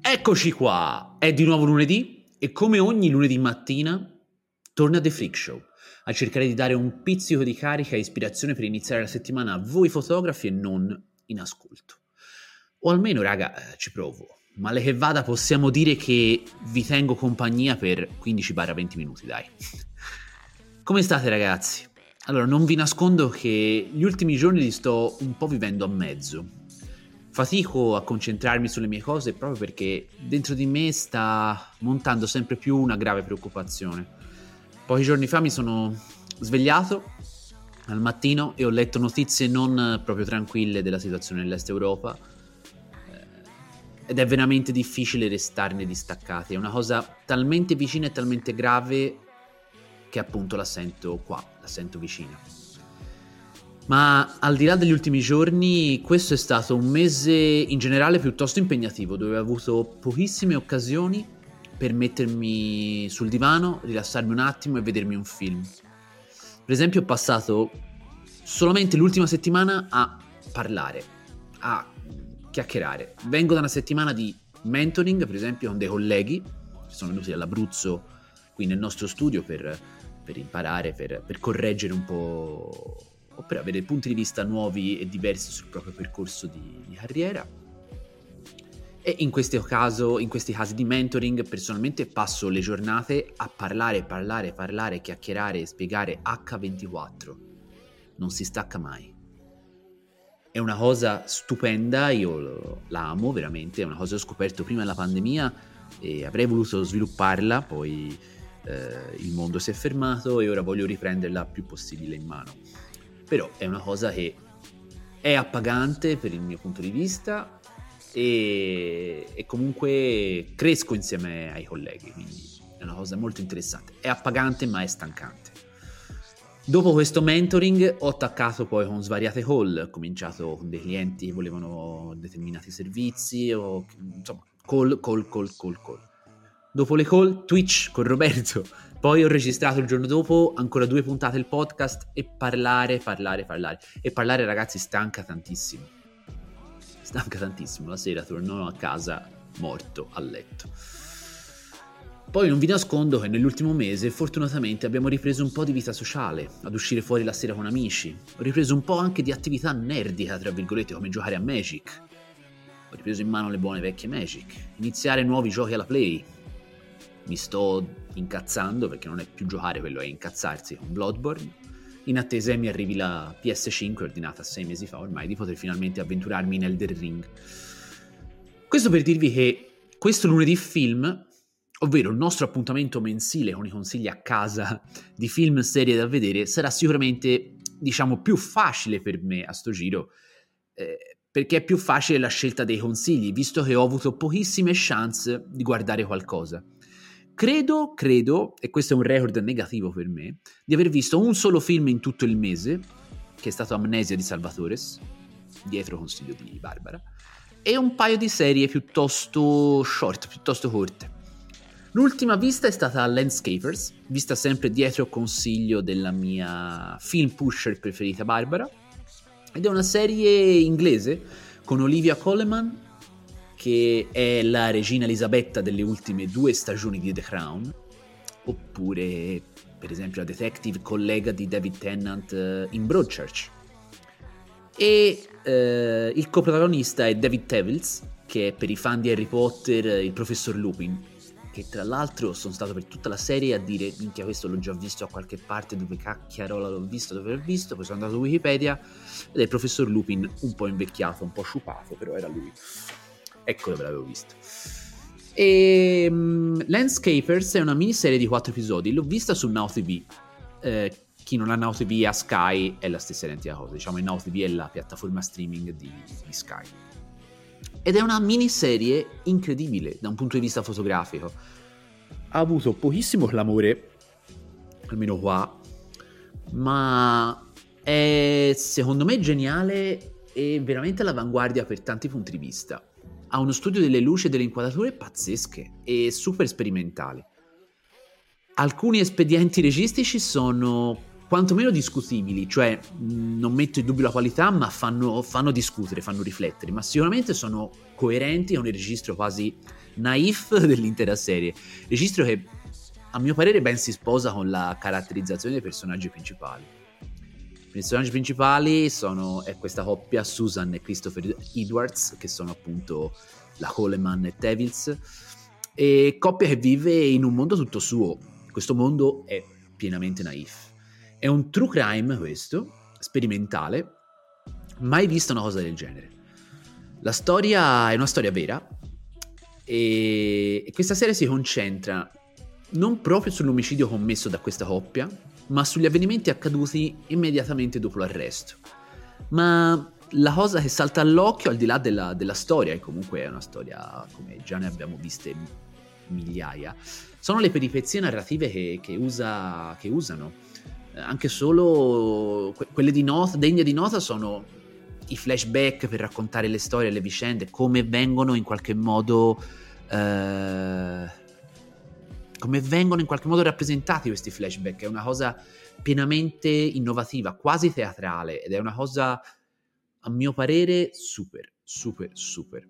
Eccoci qua, è di nuovo lunedì e come ogni lunedì mattina torna The Freak Show a cercare di dare un pizzico di carica e ispirazione per iniziare la settimana a voi fotografi e non in ascolto. O almeno, raga, eh, ci provo. Male che vada, possiamo dire che vi tengo compagnia per 15-20 minuti, dai. Come state, ragazzi? Allora, non vi nascondo che gli ultimi giorni li sto un po' vivendo a mezzo. Fatico a concentrarmi sulle mie cose proprio perché dentro di me sta montando sempre più una grave preoccupazione. Pochi giorni fa mi sono svegliato al mattino e ho letto notizie non proprio tranquille della situazione nell'est Europa eh, ed è veramente difficile restarne distaccati. È una cosa talmente vicina e talmente grave che appunto la sento qua, la sento vicina. Ma al di là degli ultimi giorni, questo è stato un mese in generale piuttosto impegnativo, dove ho avuto pochissime occasioni per mettermi sul divano, rilassarmi un attimo e vedermi un film. Per esempio ho passato solamente l'ultima settimana a parlare, a chiacchierare. Vengo da una settimana di mentoring, per esempio, con dei colleghi che sono venuti dall'Abruzzo qui nel nostro studio per, per imparare, per, per correggere un po' o per avere punti di vista nuovi e diversi sul proprio percorso di, di carriera. E in, caso, in questi casi di mentoring personalmente passo le giornate a parlare, parlare, parlare, chiacchierare e spiegare H24. Non si stacca mai. È una cosa stupenda, io la amo veramente, è una cosa che ho scoperto prima della pandemia e avrei voluto svilupparla, poi eh, il mondo si è fermato e ora voglio riprenderla più possibile in mano. Però è una cosa che è appagante per il mio punto di vista e, e, comunque cresco insieme ai colleghi, quindi è una cosa molto interessante. È appagante ma è stancante. Dopo questo mentoring ho attaccato poi con svariate call, ho cominciato con dei clienti che volevano determinati servizi, o, insomma, call, call, call, call, call. Dopo le call, Twitch con Roberto, poi ho registrato il giorno dopo ancora due puntate del podcast e parlare, parlare, parlare. E parlare ragazzi stanca tantissimo. Stanca tantissimo, la sera torno a casa morto a letto. Poi non vi nascondo che nell'ultimo mese fortunatamente abbiamo ripreso un po' di vita sociale, ad uscire fuori la sera con amici. Ho ripreso un po' anche di attività nerdica, tra virgolette, come giocare a Magic. Ho ripreso in mano le buone vecchie Magic, iniziare nuovi giochi alla Play. Mi sto incazzando perché non è più giocare, quello è incazzarsi con Bloodborne. In attesa mi arrivi la PS5 ordinata sei mesi fa ormai di poter finalmente avventurarmi in Elder Ring. Questo per dirvi che questo lunedì film ovvero il nostro appuntamento mensile con i consigli a casa di film serie da vedere, sarà sicuramente, diciamo, più facile per me a sto giro, eh, perché è più facile la scelta dei consigli, visto che ho avuto pochissime chance di guardare qualcosa. Credo, credo, e questo è un record negativo per me, di aver visto un solo film in tutto il mese, che è stato Amnesia di Salvatores, dietro consiglio di Barbara, e un paio di serie piuttosto short, piuttosto corte. L'ultima vista è stata Landscapers, vista sempre dietro consiglio della mia film pusher preferita Barbara, ed è una serie inglese con Olivia Coleman, che è la regina Elisabetta delle ultime due stagioni di The Crown, oppure per esempio la detective collega di David Tennant eh, in Broadchurch. E eh, il coprotagonista è David Tevils, che è per i fan di Harry Potter il professor Lupin, che tra l'altro sono stato per tutta la serie a dire minchia questo l'ho già visto a qualche parte dove cacchiarola l'ho visto dove l'ho visto poi sono andato su Wikipedia ed è il professor Lupin un po' invecchiato un po' sciupato però era lui ecco dove l'avevo visto. E um, Landscapers è una miniserie di quattro episodi. L'ho vista su Now TV eh, chi non ha Now TV a Sky è la stessa identica cosa. Diciamo Now TV è la piattaforma streaming di, di Sky. Ed è una miniserie incredibile da un punto di vista fotografico. Ha avuto pochissimo clamore, almeno qua, ma è secondo me geniale e veramente all'avanguardia per tanti punti di vista. Ha uno studio delle luci e delle inquadrature pazzesche e super sperimentali. Alcuni espedienti registici sono quantomeno discutibili, cioè non metto in dubbio la qualità, ma fanno, fanno, discutere, fanno riflettere, ma sicuramente sono coerenti con il registro quasi naif dell'intera serie. Registro che a mio parere ben si sposa con la caratterizzazione dei personaggi principali. Personaggi principali sono è questa coppia Susan e Christopher Edwards, che sono appunto la Coleman e Tevils, e coppia che vive in un mondo tutto suo. Questo mondo è pienamente naif è un true crime questo, sperimentale, mai visto una cosa del genere. La storia è una storia vera e questa serie si concentra non proprio sull'omicidio commesso da questa coppia, ma sugli avvenimenti accaduti immediatamente dopo l'arresto. Ma la cosa che salta all'occhio, al di là della, della storia, e comunque è una storia come già ne abbiamo viste migliaia, sono le peripezie narrative che, che, usa, che usano eh, anche solo que- quelle di nota, degne di nota sono i flashback per raccontare le storie le vicende, come vengono in qualche modo... Eh, come vengono in qualche modo rappresentati questi flashback, è una cosa pienamente innovativa, quasi teatrale ed è una cosa a mio parere super, super, super.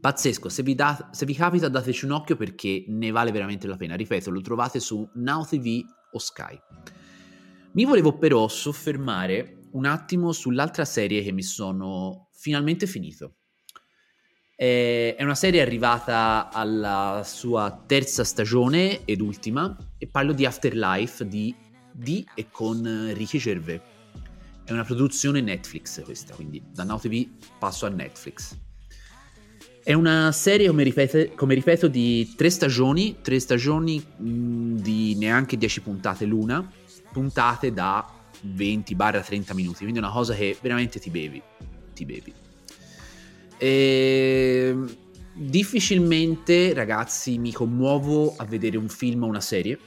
Pazzesco, se vi, da, se vi capita dateci un occhio perché ne vale veramente la pena. Ripeto, lo trovate su Now o Sky. Mi volevo però soffermare un attimo sull'altra serie che mi sono finalmente finito. È una serie arrivata alla sua terza stagione ed ultima e parlo di Afterlife di, di e con Ricky Gervais. È una produzione Netflix questa, quindi da Now TV passo a Netflix. È una serie, come, ripete, come ripeto, di tre stagioni, tre stagioni mh, di neanche 10 puntate l'una, puntate da 20-30 minuti, quindi è una cosa che veramente ti bevi, ti bevi. E... Ehm, difficilmente, ragazzi, mi commuovo a vedere un film o una serie.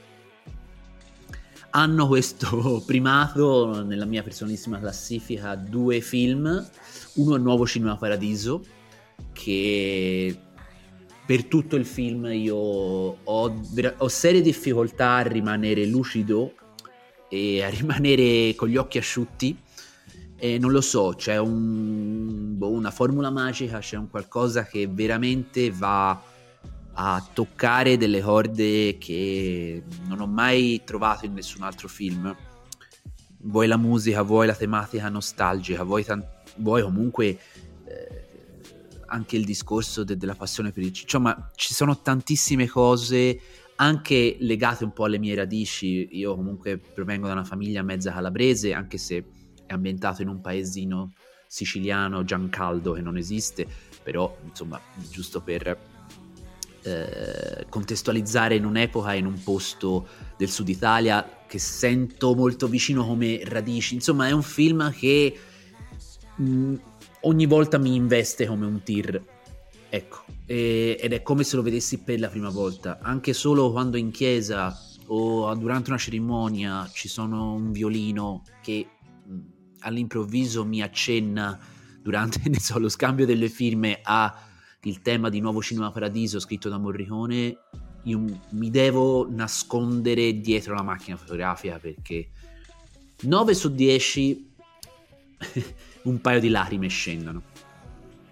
Hanno questo primato nella mia personalissima classifica due film, uno è Nuovo Cinema Paradiso, che per tutto il film io ho, ho serie difficoltà a rimanere lucido e a rimanere con gli occhi asciutti. E non lo so, c'è un, boh, una formula magica, c'è un qualcosa che veramente va a toccare delle corde che non ho mai trovato in nessun altro film. Vuoi la musica, vuoi la tematica nostalgica, vuoi, tan- vuoi comunque eh, anche il discorso de- della passione per il ciccio, ma ci sono tantissime cose anche legate un po' alle mie radici. Io comunque provengo da una famiglia mezza calabrese, anche se è ambientato in un paesino siciliano, Giancaldo, che non esiste, però insomma, giusto per eh, contestualizzare in un'epoca, in un posto del sud Italia che sento molto vicino come radici. Insomma, è un film che mh, ogni volta mi investe come un tir Ecco, e, ed è come se lo vedessi per la prima volta, anche solo quando in chiesa o durante una cerimonia ci sono un violino che mh, all'improvviso mi accenna durante so, lo scambio delle firme a il tema di Nuovo Cinema Paradiso scritto da Morricone, io mi devo nascondere dietro la macchina fotografica perché 9 su 10 un paio di lacrime scendono.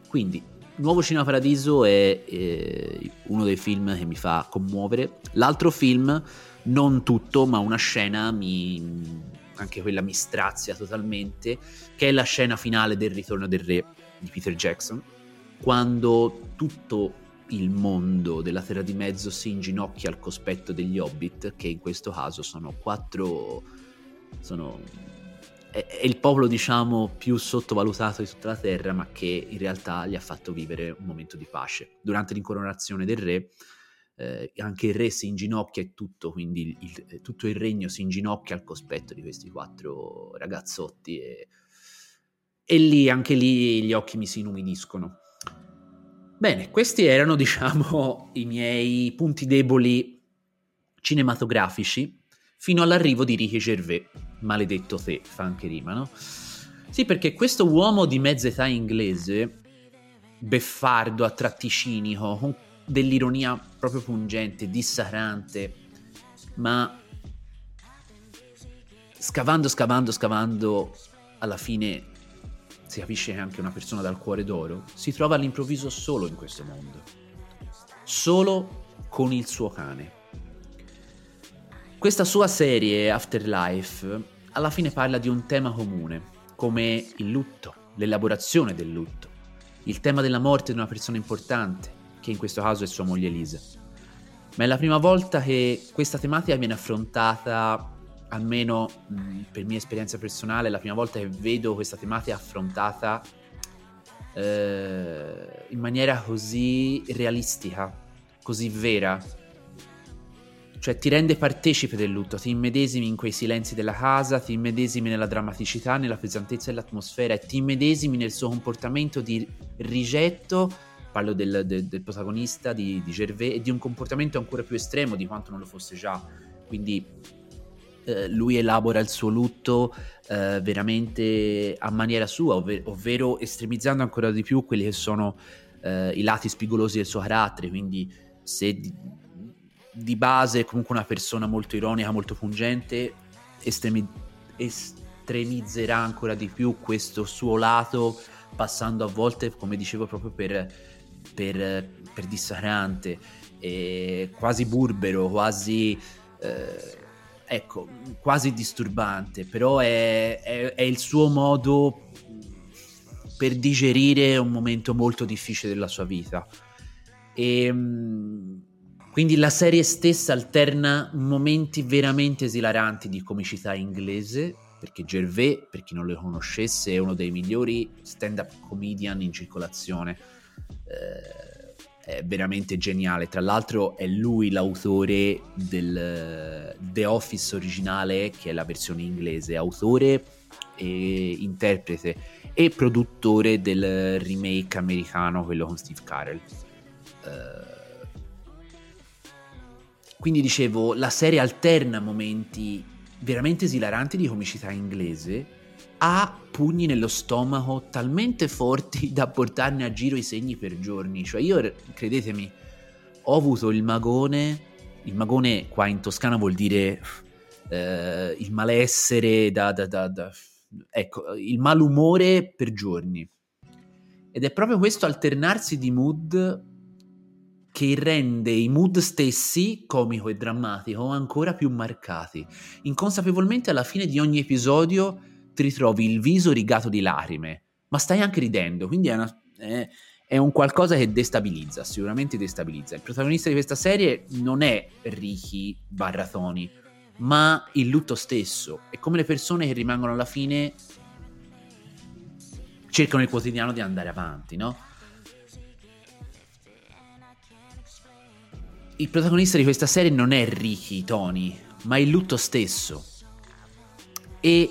Quindi Nuovo Cinema Paradiso è eh, uno dei film che mi fa commuovere. L'altro film, non tutto, ma una scena mi, anche quella mi strazia totalmente, che è la scena finale del Ritorno del Re di Peter Jackson, quando tutto il mondo della Terra di Mezzo si inginocchia al cospetto degli Hobbit, che in questo caso sono quattro... sono è, il popolo, diciamo, più sottovalutato di tutta la terra, ma che in realtà gli ha fatto vivere un momento di pace. Durante l'incoronazione del re, eh, anche il re si inginocchia e tutto, quindi il, il, tutto il regno si inginocchia al cospetto di questi quattro ragazzotti e, e lì, anche lì, gli occhi mi si inumidiscono. Bene, questi erano, diciamo, i miei punti deboli cinematografici fino all'arrivo di Ricky Gervais. Maledetto te, fa anche rima, no? Sì, perché questo uomo di mezza età inglese, beffardo, a tratti cinico, con dell'ironia proprio pungente, dissarante, ma scavando, scavando, scavando, alla fine si capisce che anche una persona dal cuore d'oro, si trova all'improvviso solo in questo mondo, solo con il suo cane. Questa sua serie Afterlife alla fine parla di un tema comune, come il lutto, l'elaborazione del lutto, il tema della morte di una persona importante, che in questo caso è sua moglie Elisa. Ma è la prima volta che questa tematica viene affrontata almeno mh, per mia esperienza personale, è la prima volta che vedo questa tematica affrontata eh, in maniera così realistica, così vera. Cioè ti rende partecipe del lutto, ti immedesimi in quei silenzi della casa, ti immedesimi nella drammaticità, nella pesantezza dell'atmosfera e ti immedesimi nel suo comportamento di rigetto, parlo del, del, del protagonista di, di Gervais, e di un comportamento ancora più estremo di quanto non lo fosse già. Quindi eh, lui elabora il suo lutto eh, veramente a maniera sua, ovver- ovvero estremizzando ancora di più quelli che sono eh, i lati spigolosi del suo carattere, quindi se di, di, base è comunque una persona molto ironica, molto pungente, estremi- estremizzerà ancora di più questo suo lato, passando a volte, come dicevo, proprio per, per, per dissacrante, quasi burbero, quasi... Eh, ecco, quasi disturbante, però è, è, è, il suo modo per digerire un momento molto difficile della sua vita. E, ehm, quindi la serie stessa alterna momenti veramente esilaranti di comicità inglese, perché Gervais, per chi non lo conoscesse, è uno dei migliori stand-up comedian in circolazione. Eh, è veramente geniale. Tra l'altro è lui l'autore del The Office originale, che è la versione inglese, autore e interprete e produttore del remake americano, quello con Steve Carell. Uh, quindi dicevo, la serie alterna momenti veramente esilaranti di comicità inglese ha pugni nello stomaco talmente forti da portarne a giro i segni per giorni. Cioè io, credetemi, ho avuto il magone, il magone qua in Toscana vuol dire eh, il malessere, da, da, da, ecco, il malumore per giorni. Ed è proprio questo alternarsi di mood che rende i mood stessi, comico e drammatico, ancora più marcati. Inconsapevolmente alla fine di ogni episodio ti ritrovi il viso rigato di lacrime, ma stai anche ridendo, quindi è, una, è, è un qualcosa che destabilizza, sicuramente destabilizza. Il protagonista di questa serie non è Ricky Barratoni, ma il lutto stesso. È come le persone che rimangono alla fine cercano il quotidiano di andare avanti, no? Il protagonista di questa serie non è Ricky Tony, ma il lutto stesso. E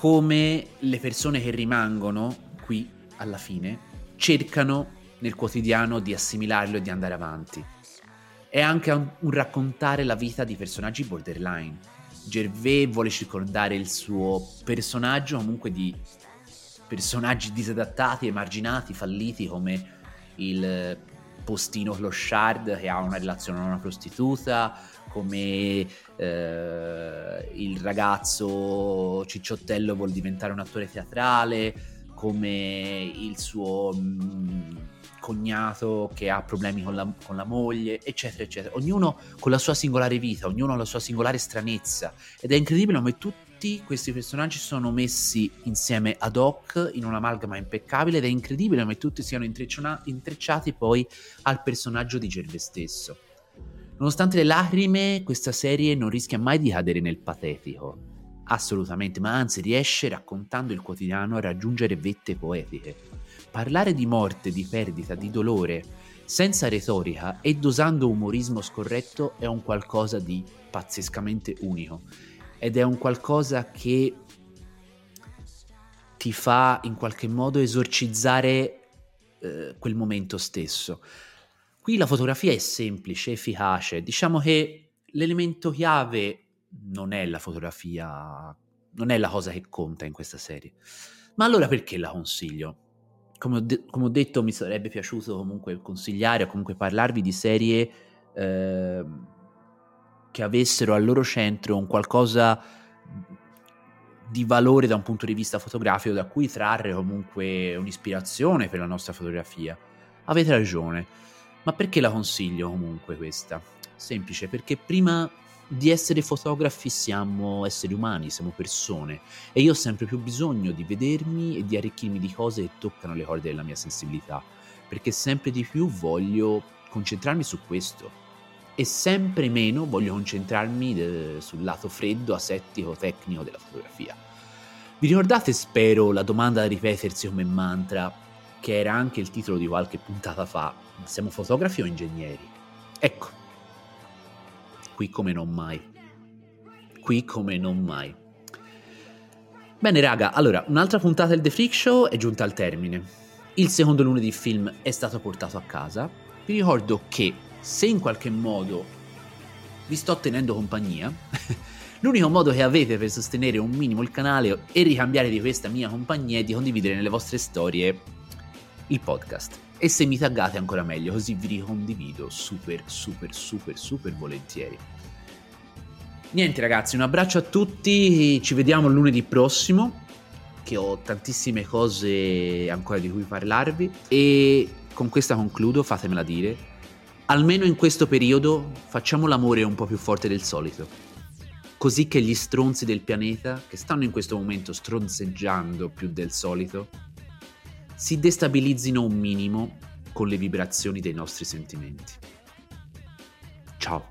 come le persone che rimangono qui alla fine cercano nel quotidiano di assimilarlo e di andare avanti. È anche un, raccontare la vita di personaggi borderline. Gervais vuole circondare il suo personaggio comunque di personaggi disadattati, emarginati, falliti come il postino clochard che ha una relazione con una prostituta, come eh, il ragazzo cicciottello vuol diventare un attore teatrale, come il suo mh, mm, cognato che ha problemi con la, con la, moglie, eccetera, eccetera. Ognuno con la sua singolare vita, ognuno con la sua singolare stranezza. Ed è incredibile come tutti questi personaggi sono messi insieme ad hoc in un'amalgama impeccabile ed è incredibile come tutti siano intrecciati poi al personaggio di Gervais stesso. Nonostante le lacrime, questa serie non rischia mai di cadere nel patetico. Assolutamente, ma anzi riesce, raccontando il quotidiano, a raggiungere vette poetiche. Parlare di morte, di perdita, di dolore, senza retorica e dosando umorismo scorretto è un qualcosa di pazzescamente unico. Ed è un qualcosa che ti fa in qualche modo esorcizzare eh, quel momento stesso. Qui la fotografia è semplice, efficace, diciamo che l'elemento chiave non è la fotografia, non è la cosa che conta in questa serie. Ma allora perché la consiglio? Come ho, de- come ho detto, mi sarebbe piaciuto comunque consigliare o comunque parlarvi di serie eh, che avessero al loro centro un qualcosa di valore da un punto di vista fotografico da cui trarre comunque un'ispirazione per la nostra fotografia. Avete ragione, ma perché la consiglio comunque questa? Semplice, perché prima di essere fotografi siamo esseri umani, siamo persone e io ho sempre più bisogno di vedermi e di arricchirmi di cose che toccano le corde della mia sensibilità, perché sempre di più voglio concentrarmi su questo e sempre meno voglio concentrarmi de- sul lato freddo, asettico, tecnico della fotografia. Vi ricordate, spero, la domanda da ripetersi come mantra, che era anche il titolo di qualche puntata fa, siamo fotografi o ingegneri? Ecco, qui come non mai. Qui come non mai. Bene raga, allora, un'altra puntata del The Freak Show è giunta al termine. Il secondo lunedì film è stato portato a casa. Vi ricordo che se in qualche modo vi sto tenendo compagnia, l'unico modo che avete per sostenere un minimo il canale e ricambiare di questa mia compagnia è di condividere nelle vostre storie il podcast. E se mi taggate ancora meglio, così vi ricondivido super, super, super, super volentieri. Niente ragazzi, un abbraccio a tutti, ci vediamo lunedì prossimo, che ho tantissime cose ancora di cui parlarvi e con questa concludo, fatemela dire, almeno in questo periodo facciamo l'amore un po' più forte del solito, così che gli stronzi del pianeta, che stanno in questo momento stronzeggiando più del solito, si destabilizzino un minimo con le vibrazioni dei nostri sentimenti. Ciao.